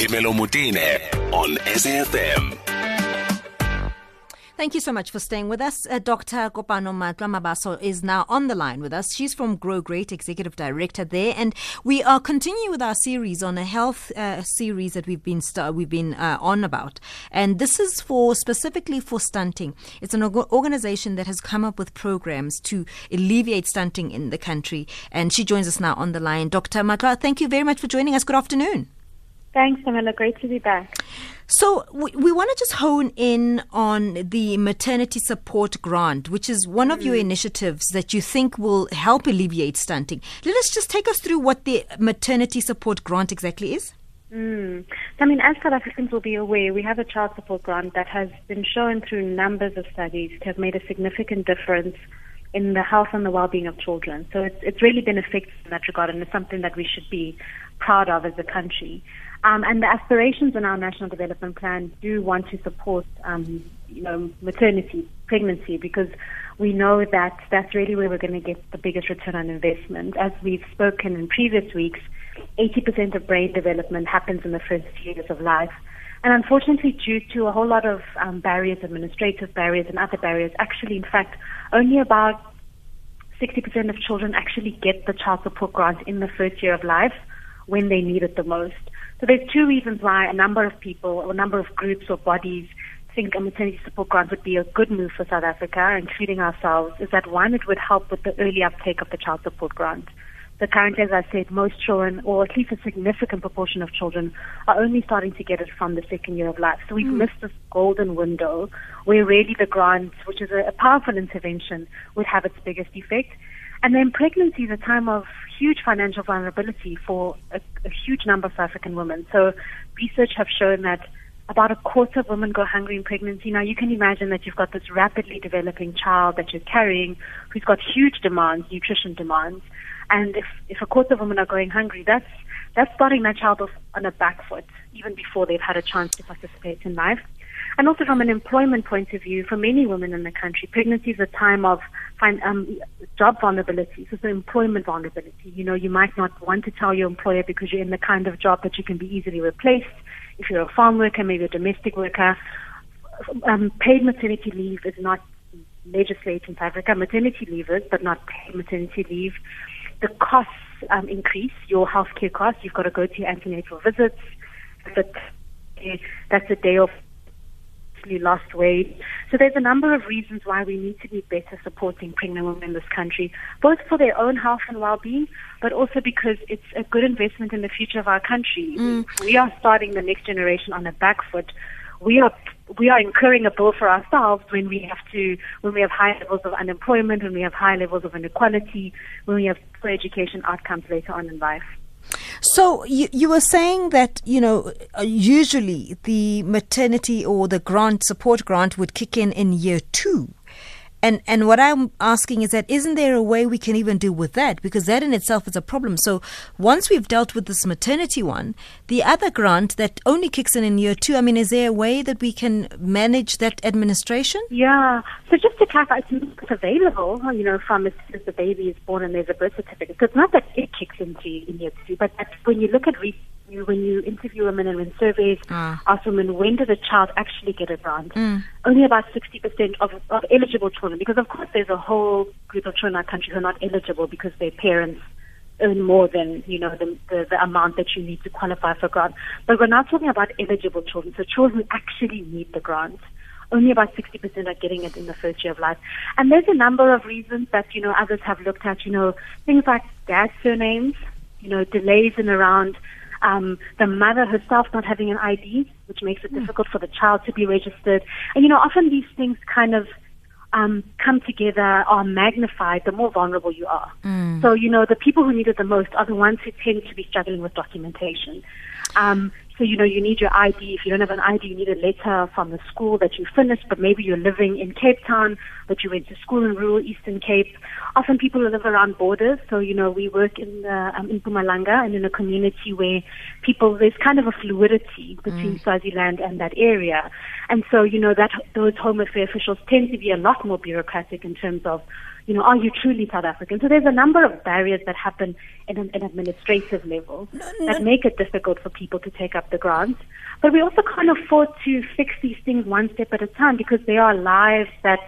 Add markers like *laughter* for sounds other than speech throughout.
Phemelo Motene on SAFM. Thank you so much for staying with us. Uh, Dr. Kopano Matlwa Mabaso is now on the line with us. She's from Grow Great, Executive Director there, and we are continuing with our series on a health uh, series that we've been st- we've been uh, on about, and this is for specifically for stunting. It's an org- organization that has come up with programs to alleviate stunting in the country, and she joins us now on the line. Dr. Matlwa, thank you very much for joining us. Good afternoon. Thanks, Phemelo. Great to be back. So we, we want to just hone in on the maternity support grant, which is one of your mm. initiatives that you think will help alleviate stunting. Let us just take us through what the maternity support grant exactly is. Mm. I mean, as South Africans will be aware, we have a child support grant that has been shown through numbers of studies to have made a significant difference in the health and the well-being of children. So it's, it's really been effective in that regard, and it's something that we should be proud of as a country. Um, and the aspirations in our national development plan do want to support, um, you know, maternity, pregnancy, because we know that that's really where we're going to get the biggest return on investment. As we've spoken in previous weeks, 80% of brain development happens in the first years of life. And unfortunately, due to a whole lot of um, barriers, administrative barriers and other barriers, actually, in fact, only about 60% of children actually get the child support grant in the first year of life when they need it the most. So there's two reasons why a number of people or a number of groups or bodies think a maternity support grant would be a good move for South Africa, including ourselves, is that one, it would help with the early uptake of the child support grant. So currently, as I said, most children, or at least a significant proportion of children, are only starting to get it from the second year of life. So we've mm. missed this golden window where really the grant, which is a, a powerful intervention, would have its biggest effect. And then pregnancy is a time of huge financial vulnerability for a, a huge number of African women. So research have shown that about a quarter of women go hungry in pregnancy. Now you can imagine that you've got this rapidly developing child that you're carrying who's got huge demands, nutrition demands. And if, if a quarter of women are going hungry, that's, that's starting that child off on a back foot even before they've had a chance to participate in life. And also from an employment point of view, for many women in the country, pregnancy is a time of um, job vulnerability. So employment vulnerability. You know, you might not want to tell your employer because you're in the kind of job that you can be easily replaced. If you're a farm worker, maybe a domestic worker, um, paid maternity leave is not legislated in South Africa. Maternity leave is, but not paid maternity leave. The costs um, increase, your healthcare costs. You've got to go to your antenatal visits. But that's a day of lost weight. So there's a number of reasons why we need to be better supporting pregnant women in this country, both for their own health and well-being, but also because it's a good investment in the future of our country. Mm. We are starting the next generation on a back foot. We are we are incurring a bill for ourselves when we have to when we have high levels of unemployment, when we have high levels of inequality, when we have poor education outcomes later on in life. So you, you were saying that you know uh, usually the maternity or the grant support grant would kick in in year two. And and what I'm asking is that isn't there a way we can even deal with that because that in itself is a problem. So once we've dealt with this maternity one, the other grant that only kicks in in year two. I mean, is there a way that we can manage that administration? Yeah. So just to clarify, it's available. You know, from as soon as the baby is born and there's a birth certificate. So it's not that it kicks into in year two, but when you look at research you, when you interview women and when surveys ah. ask women when did a child actually get a grant, mm. only about 60% of, of eligible children, because of course there's a whole group of children in our country who are not eligible because their parents earn more than you know the, the, the amount that you need to qualify for grant. But we're not talking about eligible children, so children who actually need the grant. Only about 60% are getting it in the first year of life. And there's a number of reasons that, you know, others have looked at, you know, things like dad surnames, you know, delays in around um, the mother herself not having an ID, which makes it mm. difficult for the child to be registered. And you know, often these things kind of um, come together are magnified the more vulnerable you are. Mm. So, you know, the people who need it the most are the ones who tend to be struggling with documentation. Um, so, you know, you need your ID. If you don't have an ID, you need a letter from the school that you finished, but maybe you're living in Cape Town, but you went to school in rural Eastern Cape. Often people live around borders. So, you know, we work in the, um, in Mpumalanga and in a community where people, there's kind of a fluidity between mm. Swaziland and that area. And so, you know, that, those home affairs officials tend to be a lot more bureaucratic in terms of you know, are you truly South African? So there's a number of barriers that happen in an, an administrative level that make it difficult for people to take up the grants. But we also can't afford to fix these things one step at a time because there are lives that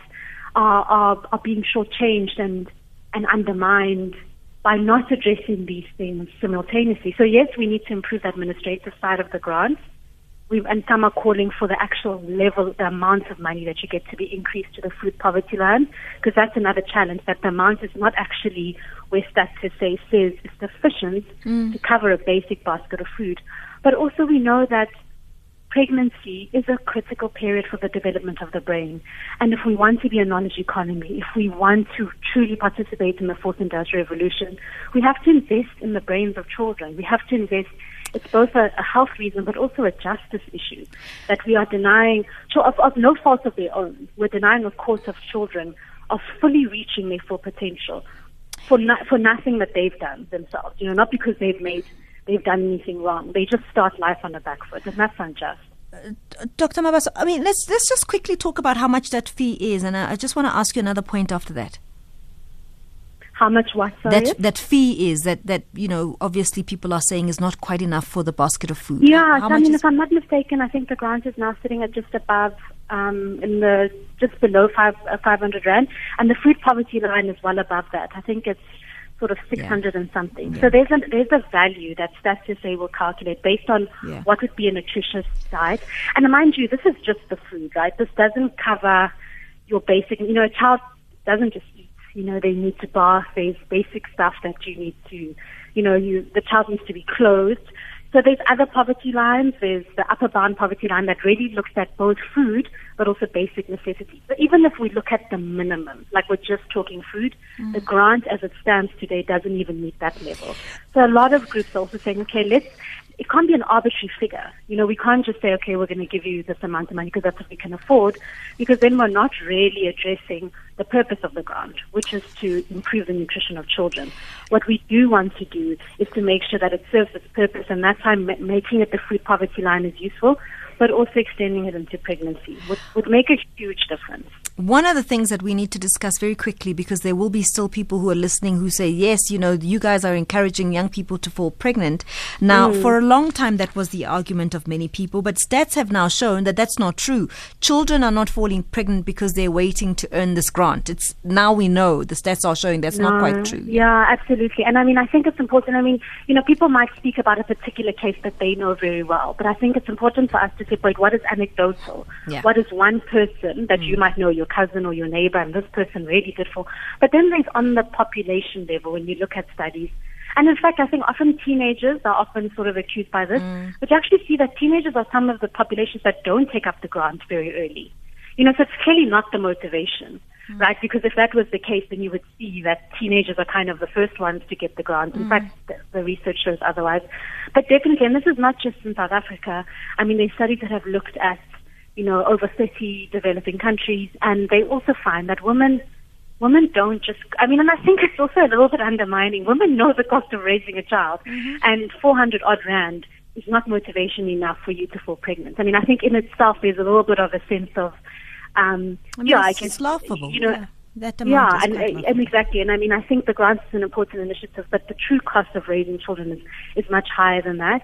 are, are, are being shortchanged and, and undermined by not addressing these things simultaneously. So yes, we need to improve the administrative side of the grants. We've, and some are calling for the actual level, the amount of money that you get to be increased to the food poverty line, because that's another challenge, that the amount is not actually where Stats SA says is sufficient mm. to cover a basic basket of food. But also we know that pregnancy is a critical period for the development of the brain. And if we want to be a knowledge economy, if we want to truly participate in the fourth industrial revolution, we have to invest in the brains of children. We have to invest it's both a, a, health reason but also a justice issue that we are denying of, of no fault of their own. We're denying, of course, of children of fully reaching their full potential for for nothing that they've done themselves. You know, not because they've made they've done anything wrong. They just start life on the back foot, and that's unjust. Dr. Mabaso, I mean, let's let's just quickly talk about how much that fee is, and I, I just want to ask you another point after that. How much what? Sorry? That that fee is that that you know obviously people are saying is not quite enough for the basket of food. Yeah, so, I mean, if I'm not mistaken, I think the grant is now sitting at just above um, in the just below five uh, 500 rand, and the food poverty line is well above that. I think it's sort of 600 yeah. and something. Yeah. So there's a, there's a value that Stats SA will calculate based on yeah. what would be a nutritious diet. And mind you, this is just the food, right? This doesn't cover your basic, you know, a child doesn't just you know, they need to bath, there's basic stuff that you need to, you know, you, the child needs to be clothed. So there's other poverty lines. There's the upper bound poverty line that really looks at both food but also basic necessities. But even if we look at the minimum, like we're just talking food, mm. the grant as it stands today doesn't even meet that level. So a lot of groups are also saying, okay, let's it can't be an arbitrary figure. You know, we can't just say, okay, we're going to give you this amount of money because that's what we can afford, because then we're not really addressing the purpose of the grant, which is to improve the nutrition of children. What we do want to do is to make sure that it serves its purpose, and that's why making it the food poverty line is useful, but also extending it into pregnancy would, would make a huge difference. One of the things that we need to discuss very quickly, because there will be still people who are listening who say, yes, you know, you guys are encouraging young people to fall pregnant. Now, mm. for a long time, that was the argument of many people, but stats have now shown that that's not true. Children are not falling pregnant because they're waiting to earn this grant. It's now we know the stats are showing that's no, not quite true. Yeah, absolutely. And I mean, I think it's important. I mean, you know, people might speak about a particular case that they know very well, but I think it's important for us to separate what is anecdotal, yeah. what is one person that mm. you might know your cousin or your neighbor, and this person really did for. But then there's on the population level when you look at studies. And in fact, I think often teenagers are often sort of accused by this, mm. but you actually see that teenagers are some of the populations that don't take up the grant very early. You know, so it's clearly not the motivation, mm. right? Because if that was the case, then you would see that teenagers are kind of the first ones to get the grant. In mm. fact, the, the research shows otherwise. But definitely, and this is not just in South Africa. I mean, there's studies that have looked at you know, over 30 developing countries, and they also find that women women don't just I mean and I think it's also a little bit undermining. Women know the cost of raising a child mm-hmm. and 400 odd rand is not motivation enough for you to fall pregnant. I mean I think in itself there's a little bit of a sense of um I mean, yeah, I guess it's laughable. You know, yeah. That yeah, and, and exactly, and I mean, I think the grant is an important initiative, but the true cost of raising children is, is much higher than that.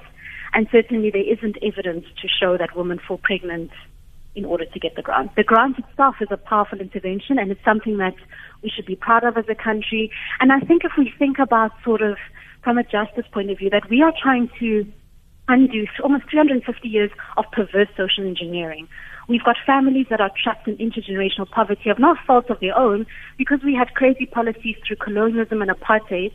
And certainly, there isn't evidence to show that women fall pregnant in order to get the grant. The grant itself is a powerful intervention and it's something that we should be proud of as a country. And I think if we think about sort of from a justice point of view, that we are trying to undo almost 350 years of perverse social engineering. We've got families that are trapped in intergenerational poverty of no fault of their own because we had crazy policies through colonialism and apartheid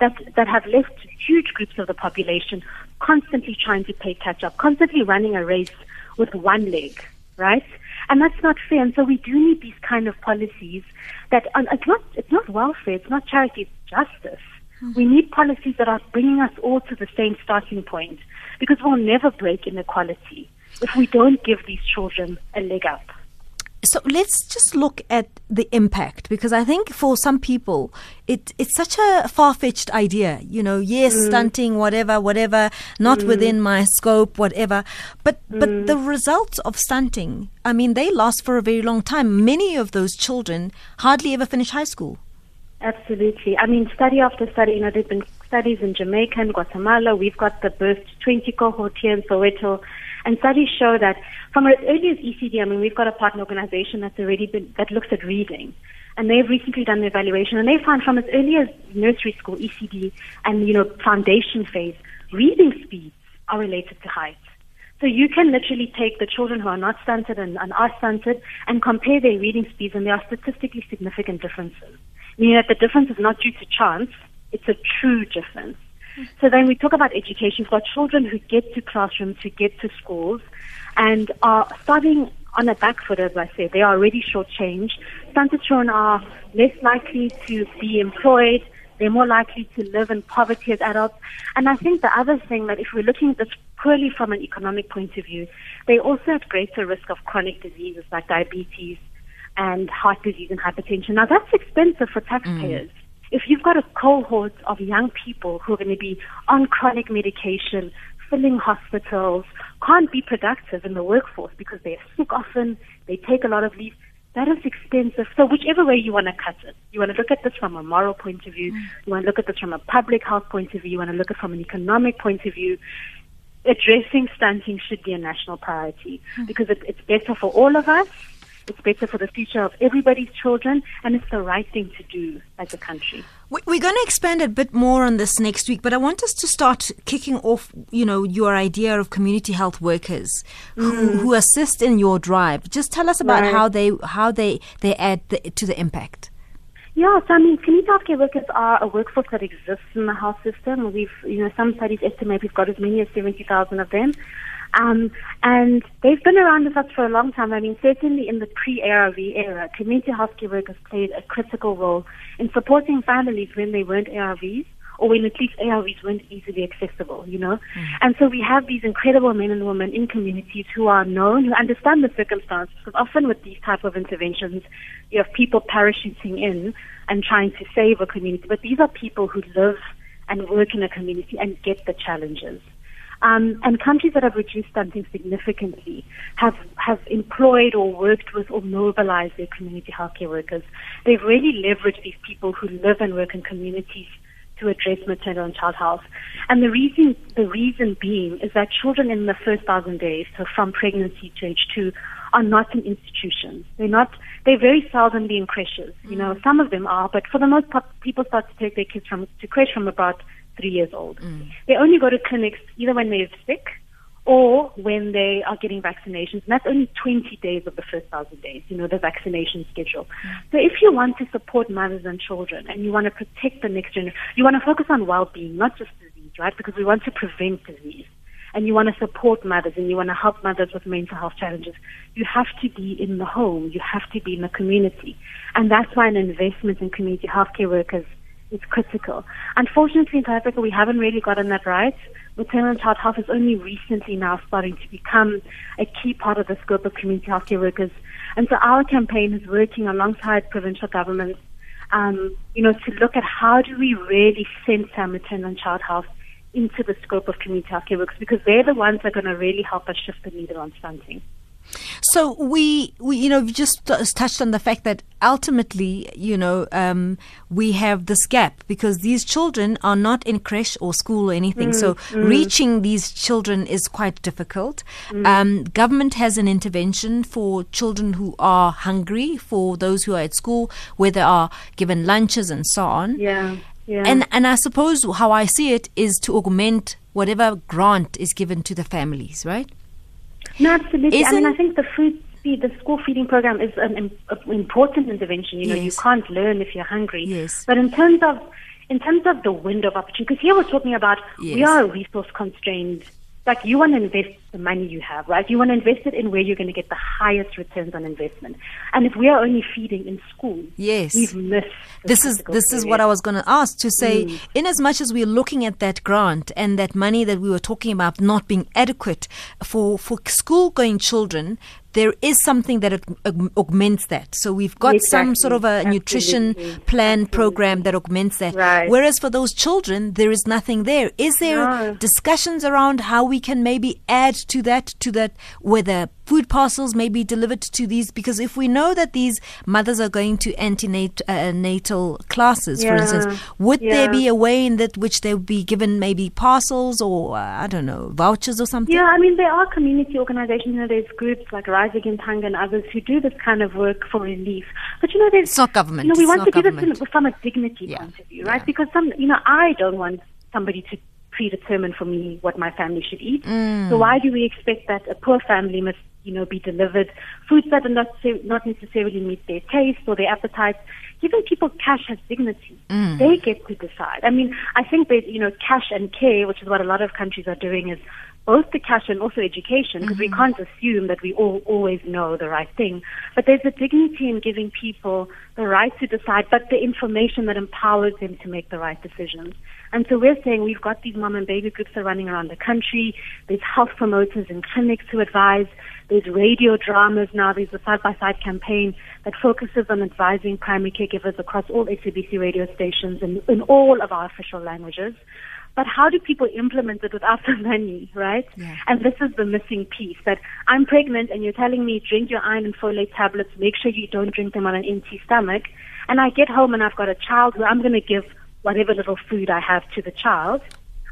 that, that have left huge groups of the population constantly trying to play catch up, constantly running a race with one leg right? And that's not fair. And so we do need these kind of policies that uh, it's not it's not welfare, it's not charity, it's justice. Mm-hmm. We need policies that are bringing us all to the same starting point because we'll never break inequality if we don't give these children a leg up. So let's just look at the impact because I think for some people it it's such a far fetched idea. You know, yes, mm. stunting, whatever, whatever, not mm. within my scope, whatever. But mm. but the results of stunting, I mean, they last for a very long time. Many of those children hardly ever finish high school. Absolutely. I mean, study after study, you know, there's been studies in Jamaica and Guatemala. We've got the Birth 20 cohort here in Soweto. And studies show that from as early as ECD, I mean, we've got a partner organization that's already been, that looks at reading. And they've recently done an evaluation and they found from as early as nursery school, ECD, and, you know, foundation phase, reading speeds are related to height. So you can literally take the children who are not stunted and, and are stunted and compare their reading speeds and there are statistically significant differences. Meaning that the difference is not due to chance, it's a true difference. So then we talk about education. We've got children who get to classrooms, who get to schools, and are starting on a back foot, as I said. They are already shortchanged. Stunted children are less likely to be employed. They're more likely to live in poverty as adults. And I think the other thing that if we're looking at this purely from an economic point of view, they're also at greater risk of chronic diseases like diabetes and heart disease and hypertension. Now that's expensive for taxpayers. Mm if you've got a cohort of young people who are going to be on chronic medication, filling hospitals, can't be productive in the workforce because they're sick often, they take a lot of leave, that is expensive. So whichever way you want to cut it, you want to look at this from a moral point of view, mm. you want to look at this from a public health point of view, you want to look at it from an economic point of view, addressing stunting should be a national priority mm. because it, it's better for all of us it's better for the future of everybody's children, and it's the right thing to do as a country. We're going to expand a bit more on this next week, but I want us to start kicking off, you know, your idea of community health workers who, mm. who assist in your drive. Just tell us about right. how they how they they add the, to the impact. Yeah, so I mean, community healthcare workers are a workforce that exists in the health system. We've, you know, some studies estimate we've got as many as 70,000 of them. Um, and they've been around with us for a long time. I mean, certainly in the pre-ARV era, community healthcare workers played a critical role in supporting families when they weren't ARVs or when at least ARVs weren't easily accessible, you know. Mm. And so we have these incredible men and women in communities who are known, who understand the circumstances. Because often with these type of interventions, you have people parachuting in and trying to save a community. But these are people who live and work in a community and get the challenges. Um, and countries that have reduced stunting significantly have, have employed or worked with or mobilized their community healthcare workers. They've really leveraged these people who live and work in communities to address maternal and child health. And the reason, the reason being is that children in the first thousand days, so from pregnancy to age two, are not in institutions. They're not, they're very seldomly in creches. You know, some of them are, but for the most part, people start to take their kids from, to creche from about three years old. Mm. They only go to clinics either when they're sick or when they are getting vaccinations. And that's only 20 days of the first thousand days, you know, the vaccination schedule. Mm. So if you want to support mothers and children and you want to protect the next generation, you want to focus on well-being, not just disease, right? Because we want to prevent disease. And you want to support mothers and you want to help mothers with mental health challenges. You have to be in the home. You have to be in the community. And that's why an investment in community healthcare workers is critical. Unfortunately, in South Africa, we haven't really gotten that right. Maternal and child health is only recently now starting to become a key part of the scope of community healthcare workers. And so our campaign is working alongside provincial governments, um, you know, to look at how do we really center maternal and child health into the scope of community healthcare workers because they're the ones that are going to really help us shift the needle on stunting. So we, we, you know, just touched on the fact that ultimately, you know, um, we have this gap because these children are not in creche or school or anything. Mm, so mm. reaching these children is quite difficult. Mm. Um, government has an intervention for children who are hungry, for those who are at school, where they are given lunches and so on. Yeah. Yeah. And and I suppose how I see it is to augment whatever grant is given to the families, right? No, absolutely. Isn't, I mean, I think the food feed, the school feeding program is an, an important intervention. You know, yes. you can't learn if you're hungry. Yes. But in terms of in terms of the window of opportunity, because here we're talking about yes. we are a resource constrained like you want to invest the money you have, right? You want to invest it in where you're going to get the highest returns on investment. And if we are only feeding in school, yes, we've missed. This is this period. is what I was going to ask to say. Mm. In as much as we're looking at that grant and that money that we were talking about not being adequate for for school going children, there is something that augments that. So we've got exactly. some sort of a Absolutely. nutrition plan Absolutely. program that augments that. Right. Whereas for those children, there is nothing there. Is there no. discussions around how we can maybe add to that, to that, whether food parcels may be delivered to these? Because if we know that these mothers are going to antenatal uh, classes, yeah. for instance, would yeah. there be a way in that which they would be given maybe parcels or, uh, I don't know, vouchers or something? Yeah, I mean, there are community organizations, you know, there's groups like Rise Against Hunger and others who do this kind of work for relief. But, you know, there's. It's not government. You know, we want to do this from a dignity yeah. point of view, right? Because some, you know, I don't want somebody to predetermine for me what my family should eat. Mm. So why do we expect that a poor family must, you know, be delivered foods that are not not necessarily meet their taste or their appetites? Giving people cash has dignity. Mm. They get to decide. I mean, I think that you know, cash and care, which is what a lot of countries are doing, is both the cash and also education, because mm-hmm. we can't assume that we all always know the right thing. But there's a dignity in giving people the right to decide, but the information that empowers them to make the right decisions. And so we're saying we've got these mom and baby groups that are running around the country. There's health promoters and clinics who advise. There's radio dramas now. There's a side-by-side campaign that focuses on advising primary caregivers across all SABC radio stations and in all of our official languages. But how do people implement it without the money, right? Yeah. And this is the missing piece that I'm pregnant and you're telling me drink your iron and folate tablets, make sure you don't drink them on an empty stomach. And I get home and I've got a child who I'm going to give whatever little food I have to the child.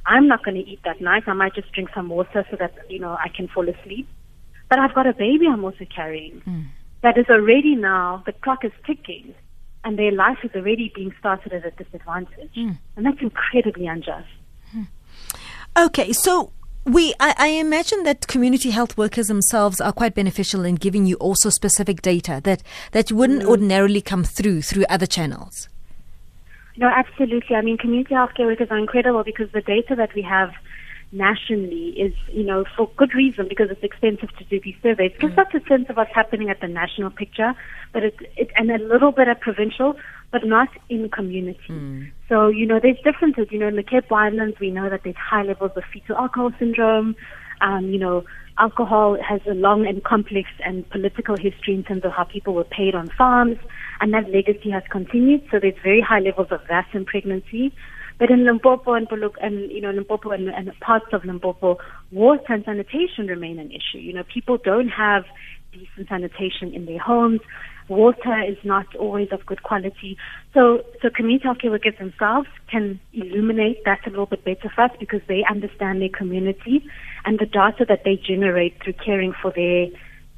I'm not going to eat that night. I might just drink some water so that, you know, I can fall asleep. But I've got a baby I'm also carrying mm. that is already now, the clock is ticking and their life is already being started at a disadvantage. Mm. And that's incredibly unjust. Okay, so we, I, I, imagine that community health workers themselves are quite beneficial in giving you also specific data that, that wouldn't mm. ordinarily come through through other channels. No, absolutely. I mean, community healthcare workers are incredible because the data that we have nationally is, you know, for good reason because it's expensive to do these surveys. It gives mm. us a sense of what's happening at the national picture, but it, it and a little bit at provincial, but not in community. Mm. So, you know, there's differences. You know, in the Cape Winelands, we know that there's high levels of fetal alcohol syndrome. Um, you know, alcohol has a long and complex and political history in terms of how people were paid on farms, and that legacy has continued. So there's very high levels of VAS in pregnancy. But in Limpopo and and you know Limpopo and, and parts of Limpopo, water and sanitation remain an issue. You know, people don't have decent sanitation in their homes. Water is not always of good quality. So, so community healthcare workers themselves can illuminate that a little bit better for us because they understand their community and the data that they generate through caring for their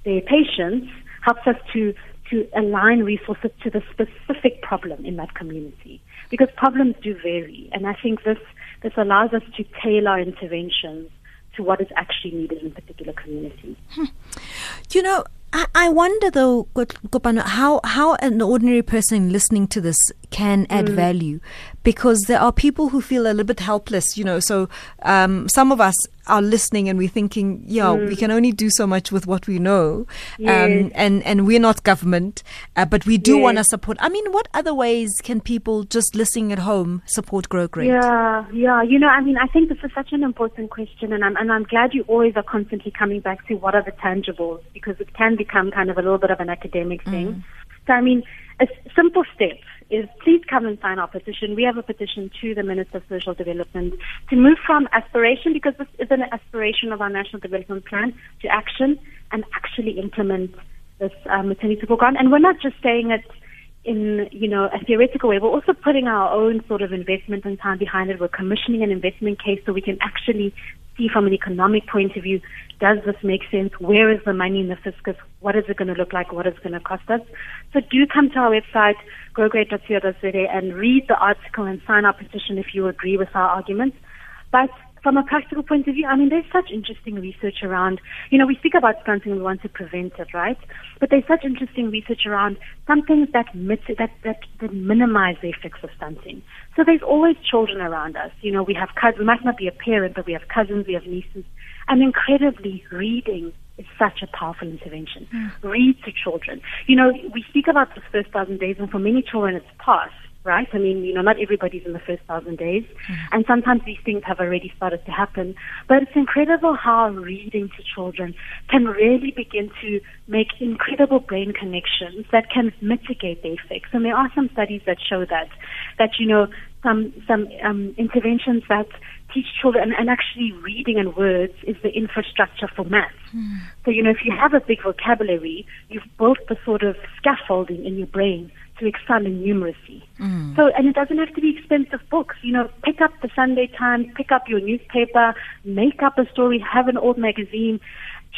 their patients helps us to to align resources to the specific problem in that community because problems do vary. And I think this, this allows us to tailor interventions to what is actually needed in particular communities. Hmm. You know, I, wonder though, how, how an ordinary person listening to this can add mm. value because there are people who feel a little bit helpless, you know. So um, some of us are listening and we're thinking, yeah, mm. we can only do so much with what we know. Um, yes. Um, and, and we're not government, uh, but we do yes. want to support. I mean, what other ways can people just listening at home support Grow Great? Yeah, yeah. You know, I mean, I think this is such an important question and I'm, and I'm glad you always are constantly coming back to what are the tangibles because it can become kind of a little bit of an academic thing. Mm. So, I mean, a simple step is please come and sign our petition. We have a petition to the Minister of Social Development to move from aspiration, because this is an aspiration of our National Development Plan, to action and actually implement this um, maternity program. And we're not just saying it in, you know, a theoretical way. We're also putting our own sort of investment and time behind it. We're commissioning an investment case so we can actually see from an economic point of view, does this make sense? Where is the money in the fiscus? What is it going to look like? What is it going to cost us? So do come to our website, growgreat.co.za and read the article and sign our petition if you agree with our arguments. But from a practical point of view, I mean, there's such interesting research around, you know, we speak about stunting and we want to prevent it, right? But there's such interesting research around some things that, mit- that, that, that minimize the effects of stunting. So there's always children around us. You know, we have cousins, we might not be a parent, but we have cousins, we have nieces. And incredibly, reading is such a powerful intervention. Mm. Read to children. You know, we speak about the first thousand days, and for many children it's past right? I mean, you know, not everybody's in the first thousand days, mm-hmm. and sometimes these things have already started to happen. But it's incredible how reading to children can really begin to make incredible brain connections that can mitigate the effects. And there are some studies that show that, that you know, some some um, interventions that teach children, and, actually reading and words is the infrastructure for maths. Mm. So, you know, if you have a big vocabulary, you've built the sort of scaffolding in your brain to excel in numeracy. Mm. So, and it doesn't have to be expensive books. You know, pick up the Sunday Times, pick up your newspaper, make up a story, have an old magazine.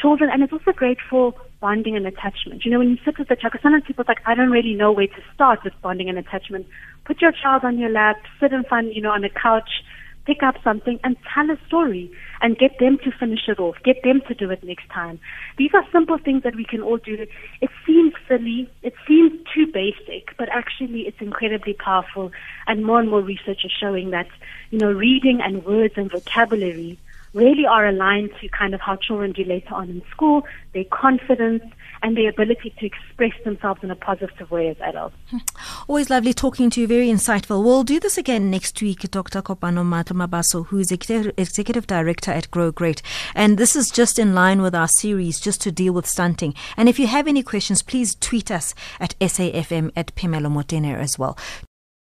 Children, and it's also great for bonding and attachment. You know, when you sit with the child, sometimes people are like, I don't really know where to start with bonding and attachment. Put your child on your lap, sit in front, you know, on a couch, pick up something and tell a story and get them to finish it off, get them to do it next time. These are simple things that we can all do. It seems silly, it seems too basic, but actually it's incredibly powerful and more and more research is showing that, you know, reading and words and vocabulary really are aligned to kind of how children do later on in school, their confidence, and their ability to express themselves in a positive way as adults. *laughs* Always lovely talking to you, very insightful. We'll do this again next week, Dr. Kopano Mabaso, who is Executive Director at Grow Great. And this is just in line with our series, just to deal with stunting. And if you have any questions, please tweet us at SAFM at Phemelo Motene as well.